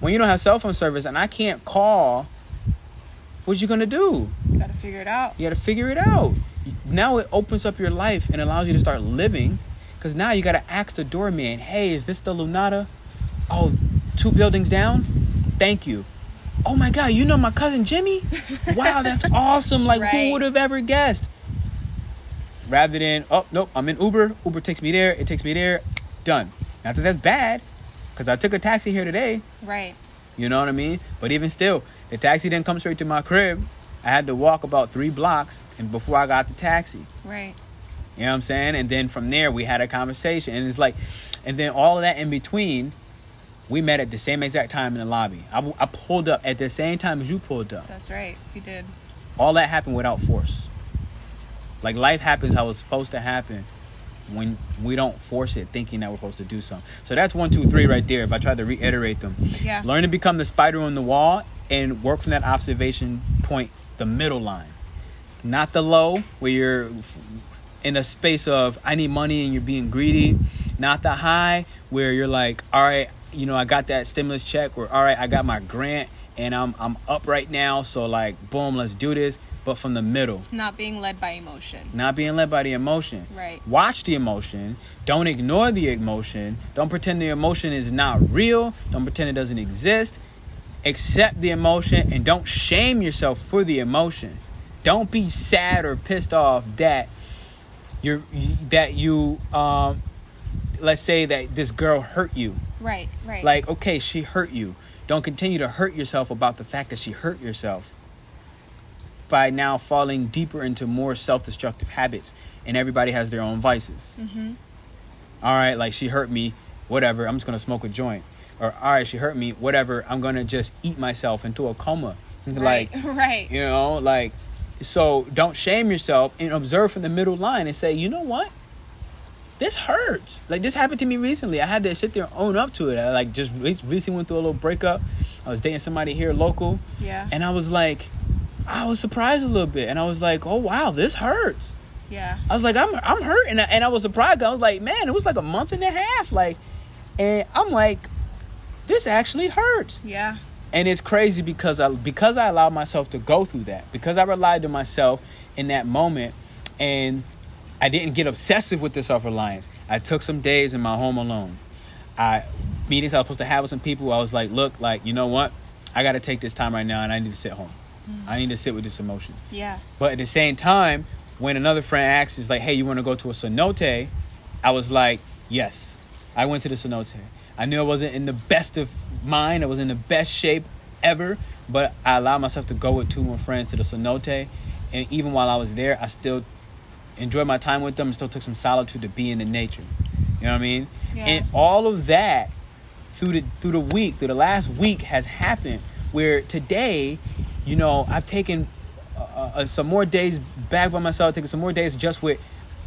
When you don't have cell phone service and I can't call, what you gonna do? You gotta figure it out. You got to figure it out. Now it opens up your life and allows you to start living. Because now you got to ask the doorman, hey, is this the Lunata? Oh, two buildings down? Thank you. Oh my God, you know my cousin Jimmy? Wow, that's awesome. Like, who would have ever guessed? Rather than, oh, nope, I'm in Uber. Uber takes me there. It takes me there. Done. Not that that's bad. Because I took a taxi here today. Right. You know what I mean? But even still, the taxi didn't come straight to my crib. I had to walk about three blocks and before I got the taxi. Right. You know what I'm saying? And then from there we had a conversation. And it's like and then all of that in between, we met at the same exact time in the lobby. I, I pulled up at the same time as you pulled up. That's right. You did. All that happened without force. Like life happens how it's supposed to happen when we don't force it thinking that we're supposed to do something. So that's one, two, three right there. If I try to reiterate them. Yeah. Learn to become the spider on the wall and work from that observation point, the middle line. Not the low where you're in a space of I need money and you're being greedy. Not the high where you're like, all right, you know, I got that stimulus check or all right, I got my grant and I'm I'm up right now, so like boom, let's do this. But from the middle. Not being led by emotion. Not being led by the emotion. Right. Watch the emotion. Don't ignore the emotion. Don't pretend the emotion is not real. Don't pretend it doesn't exist. Accept the emotion and don't shame yourself for the emotion. Don't be sad or pissed off that you're that you um let's say that this girl hurt you. Right. Right. Like, okay, she hurt you. Don't continue to hurt yourself about the fact that she hurt yourself by now falling deeper into more self destructive habits. And everybody has their own vices. Mm-hmm. All right, like she hurt me, whatever, I'm just gonna smoke a joint. Or, all right, she hurt me, whatever, I'm gonna just eat myself into a coma. Right. Like, right. you know, like, so don't shame yourself and observe from the middle line and say, you know what? This hurts. Like this happened to me recently. I had to sit there and own up to it. I like just re- recently went through a little breakup. I was dating somebody here local, Yeah. and I was like, I was surprised a little bit, and I was like, oh wow, this hurts. Yeah. I was like, I'm I'm hurt, and I, and I was surprised. I was like, man, it was like a month and a half, like, and I'm like, this actually hurts. Yeah. And it's crazy because I because I allowed myself to go through that because I relied on myself in that moment. And I didn't get obsessive with the self reliance. I took some days in my home alone. I meetings I was supposed to have with some people. I was like, look, like you know what? I got to take this time right now, and I need to sit home. Mm. I need to sit with this emotion. Yeah. But at the same time, when another friend asked, "Is like, hey, you want to go to a cenote?" I was like, yes. I went to the cenote. I knew I wasn't in the best of mind. I was in the best shape ever, but I allowed myself to go with two more friends to the cenote. And even while I was there, I still enjoyed my time with them and still took some solitude to be in the nature. You know what I mean? Yeah. And all of that through the through the week, through the last week has happened where today, you know, I've taken uh, uh, some more days back by myself, taking some more days just with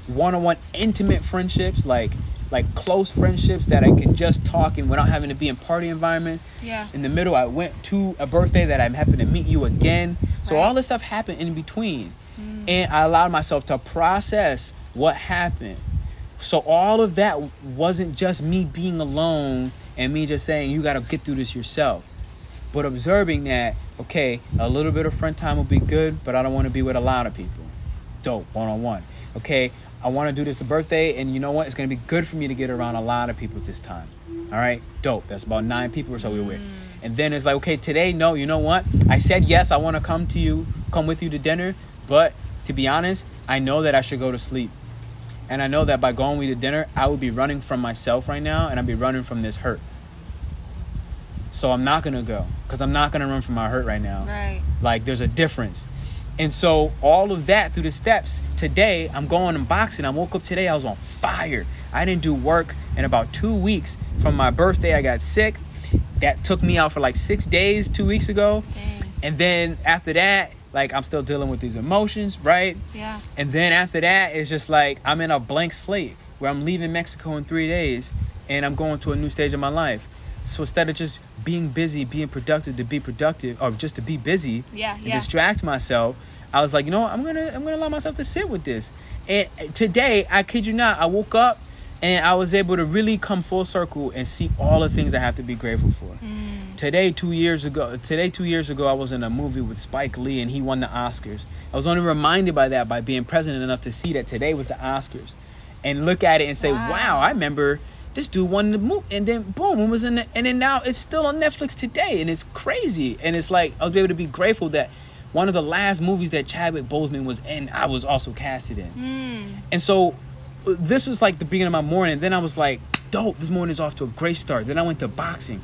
one-on-one intimate friendships like like close friendships that I can just talk and without having to be in party environments. Yeah. In the middle, I went to a birthday that I'm happy to meet you again. So right. all this stuff happened in between. Mm. And I allowed myself to process what happened. So all of that wasn't just me being alone and me just saying you got to get through this yourself. But observing that, okay, a little bit of front time will be good, but I don't want to be with a lot of people. Dope, one on one. Okay, I want to do this a birthday, and you know what? It's going to be good for me to get around a lot of people at this time. All right, dope. That's about nine people or so we were with. Mm. And then it's like, okay, today, no, you know what? I said yes, I want to come to you, come with you to dinner, but to be honest, I know that I should go to sleep. And I know that by going with you to dinner, I would be running from myself right now, and I'd be running from this hurt. So I'm not gonna go because I'm not gonna run from my hurt right now. Right. Like there's a difference. And so all of that through the steps. Today I'm going and boxing. I woke up today. I was on fire. I didn't do work in about two weeks. From my birthday, I got sick. That took me out for like six days two weeks ago. Dang. And then after that, like I'm still dealing with these emotions, right? Yeah. And then after that, it's just like I'm in a blank slate where I'm leaving Mexico in three days and I'm going to a new stage of my life. So instead of just being busy, being productive to be productive, or just to be busy, yeah, and yeah. distract myself, I was like, you know what? I'm gonna I'm gonna allow myself to sit with this. And today, I kid you not, I woke up and I was able to really come full circle and see all the things I have to be grateful for. Mm. Today, two years ago, today two years ago, I was in a movie with Spike Lee and he won the Oscars. I was only reminded by that by being present enough to see that today was the Oscars, and look at it and say, wow, wow I remember this dude won the movie, and then boom, it was in, the, and then now it's still on Netflix today, and it's crazy, and it's like I was able to be grateful that one of the last movies that Chadwick Boseman was in, I was also casted in. Mm. And so this was like the beginning of my morning. Then I was like, dope, this morning is off to a great start. Then I went to boxing.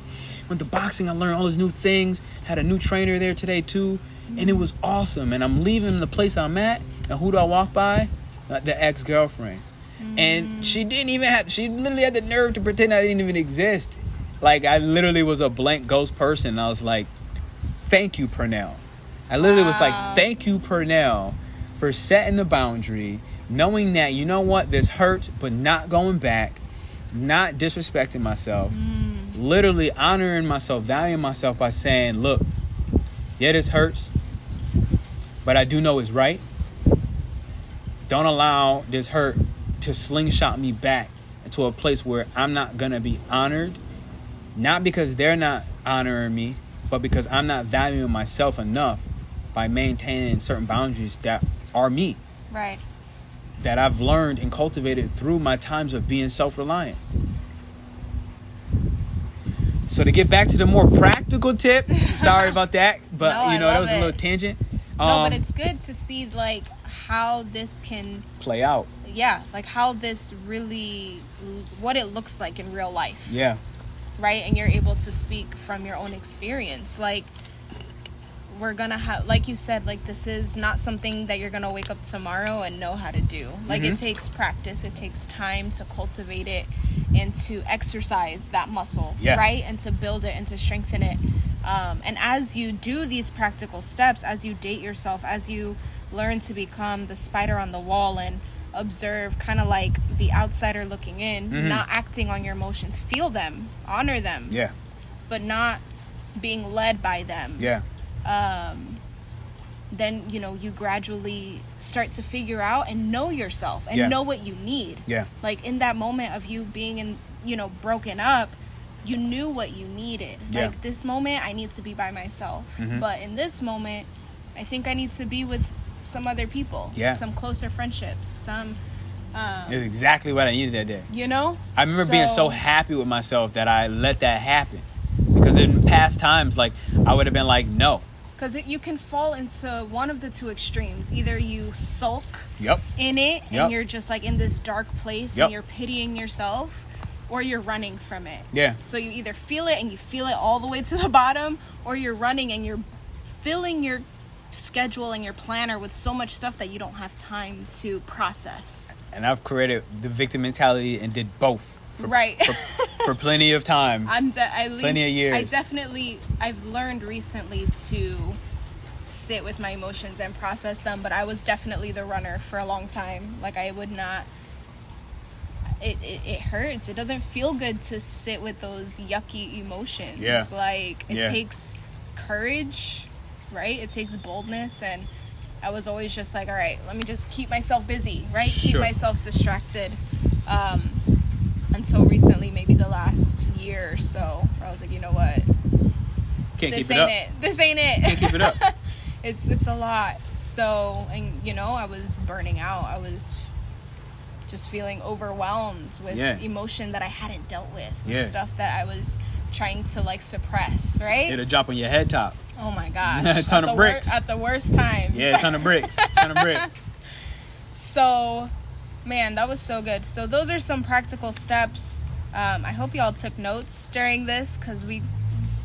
Went to boxing, I learned all these new things. Had a new trainer there today too. And it was awesome. And I'm leaving the place I'm at. And who do I walk by? Uh, the ex girlfriend. Mm. And she didn't even have, she literally had the nerve to pretend I didn't even exist. Like I literally was a blank ghost person. I was like, thank you, Pernell. I literally wow. was like, thank you, Pernell, for setting the boundary, knowing that, you know what, this hurts, but not going back, not disrespecting myself, mm. literally honoring myself, valuing myself by saying, look, yeah, this hurts, but I do know it's right. Don't allow this hurt to slingshot me back into a place where I'm not to be honored, not because they're not honoring me, but because I'm not valuing myself enough by maintaining certain boundaries that are me. Right. That I've learned and cultivated through my times of being self reliant. So to get back to the more practical tip, sorry about that, but no, you know that was it. a little tangent. Um, no, but um, it's good to see like how this can play out. Yeah, like how this really, what it looks like in real life. Yeah. Right, and you're able to speak from your own experience, like we're gonna have like you said like this is not something that you're gonna wake up tomorrow and know how to do like mm-hmm. it takes practice it takes time to cultivate it and to exercise that muscle yeah. right and to build it and to strengthen it um, and as you do these practical steps as you date yourself as you learn to become the spider on the wall and observe kind of like the outsider looking in mm-hmm. not acting on your emotions. Feel them honor them. Yeah. But not being led by them. Yeah. Um, then you know you gradually start to figure out and know yourself and yeah. know what you need. Yeah. Like in that moment of you being in you know broken up you knew what you needed. Yeah. like this moment i need to be by myself. Mm-hmm. but in this moment i think i need to be with some other people. Yeah. Some closer friendships. Some. Um, It's exactly what I needed that day. you know. I remember being so happy with myself that I let that happen. Because in past times, like I would have been like, no. Because you can fall into one of the two extremes. Either you sulk Yep. in it Yep. and you're just like in this dark place Yep. and you're pitying yourself, or you're running from it. Yeah. So you either feel it and you feel it all the way to the bottom, or you're running and you're filling your schedule and your planner with so much stuff that you don't have time to process. And I've created the victim mentality and did both. For, Right. For, for plenty of time. I'm de- I leave, Plenty of years. I definitely I've learned recently to sit with my emotions and process them, but I was definitely the runner for a long time. Like I would not it, it, it hurts. It doesn't feel good to sit with those yucky emotions. Yeah. Like it Yeah. takes courage, right? It takes boldness and I was always just like, all right, let me just keep myself busy, right? Keep Sure. myself distracted. Um, until recently, maybe the last year or so, where I was like, you know what? Can't this keep it ain't up. it. This ain't it. Can't keep it up. it's it's a lot. So, and you know, I was burning out. I was just feeling overwhelmed with Yeah. emotion that I hadn't dealt with, with Yeah. stuff that I was trying to like suppress, right? It'll drop on your head top. Oh my gosh. A ton at of the wor- bricks. at the worst time. Yeah, a ton of bricks. ton of bricks. So, man, that was so good. So, those are some practical steps. Um, I hope y'all took notes during this because we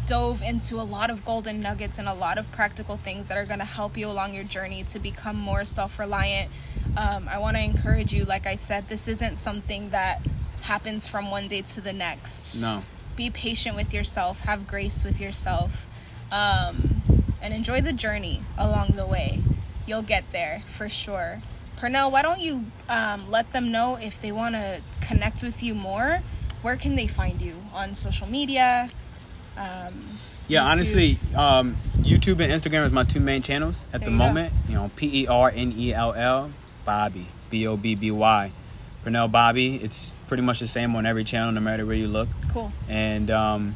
dove into a lot of golden nuggets and a lot of practical things that are going to help you along your journey to become more self reliant. Um, I want to encourage you, like I said, this isn't something that happens from one day to the next No. be patient with yourself, have grace with yourself, um, and enjoy the journey along the way. You'll get there for sure. Pernell, why don't you um, let them know if they want to connect with you more? Where can they find you on social media? Um, Yeah, YouTube? honestly, um, YouTube and Instagram is my two main channels at There the you go. moment. You know, P E R N E L L, Bobby, B O B B Y. Pernell Bobby. It's pretty much the same on every channel, no matter where you look. cool. And um,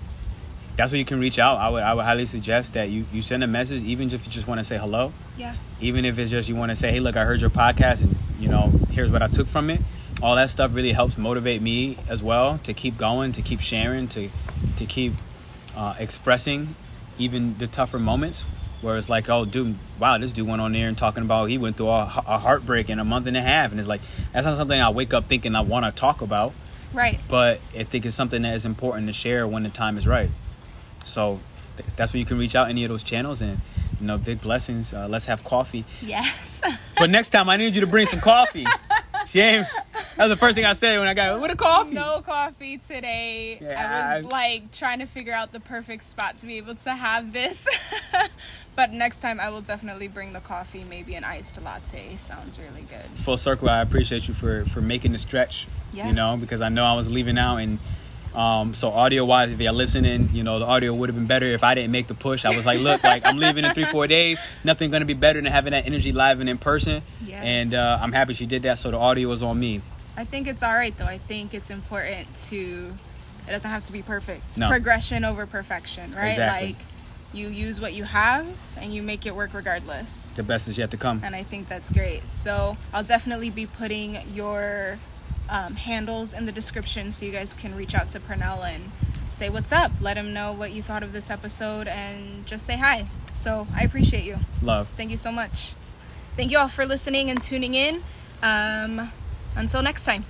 that's where you can reach out. I would, I would highly suggest that you, you send a message, even if you just want to say hello. Yeah. even if it's just you want to say, hey, look, I heard your podcast and, you know, here's what I took from it. All that stuff really helps motivate me as well to keep going, to keep sharing, to, to keep uh, expressing even the tougher moments where it's like, oh, dude, wow, this dude went on there and talking about he went through a, a heartbreak in a month and a half. And it's like, that's not something I wake up thinking I want to talk about, Right. but I think it's something that is important to share when the time is right. So th- that's where you can reach out any of those channels and, you know, big blessings. Uh, let's have coffee. Yes. But next time I need you to bring some coffee. Shame. That was the first thing I said when I got with a coffee. no coffee today. Yeah, I was I- like trying to figure out the perfect spot to be able to have this. but next time I will definitely bring the coffee, maybe an iced latte. Sounds really good. Full circle. I appreciate you for for making the stretch. Yeah. You know, because I know I was leaving out and. Um, so audio wise, if you're listening, you know the audio would have been better if I didn't make the push. I was like, look, like I'm leaving in three, four days. Nothing gonna be better than having that energy live and in person. Yes. And uh, I'm happy she did that. So the audio was on me. I think it's all right though. I think it's important to it doesn't have to be perfect. No. Progression over perfection, right? Exactly. Like you use what you have and you make it work regardless. The best is yet to come. And I think that's great. So I'll definitely be putting your um, handles in the description so you guys can reach out to Pernell and say what's up. Let him know what you thought of this episode and just say hi. So I appreciate you. Love. Thank you so much. Thank you all for listening and tuning in. Um, until next time.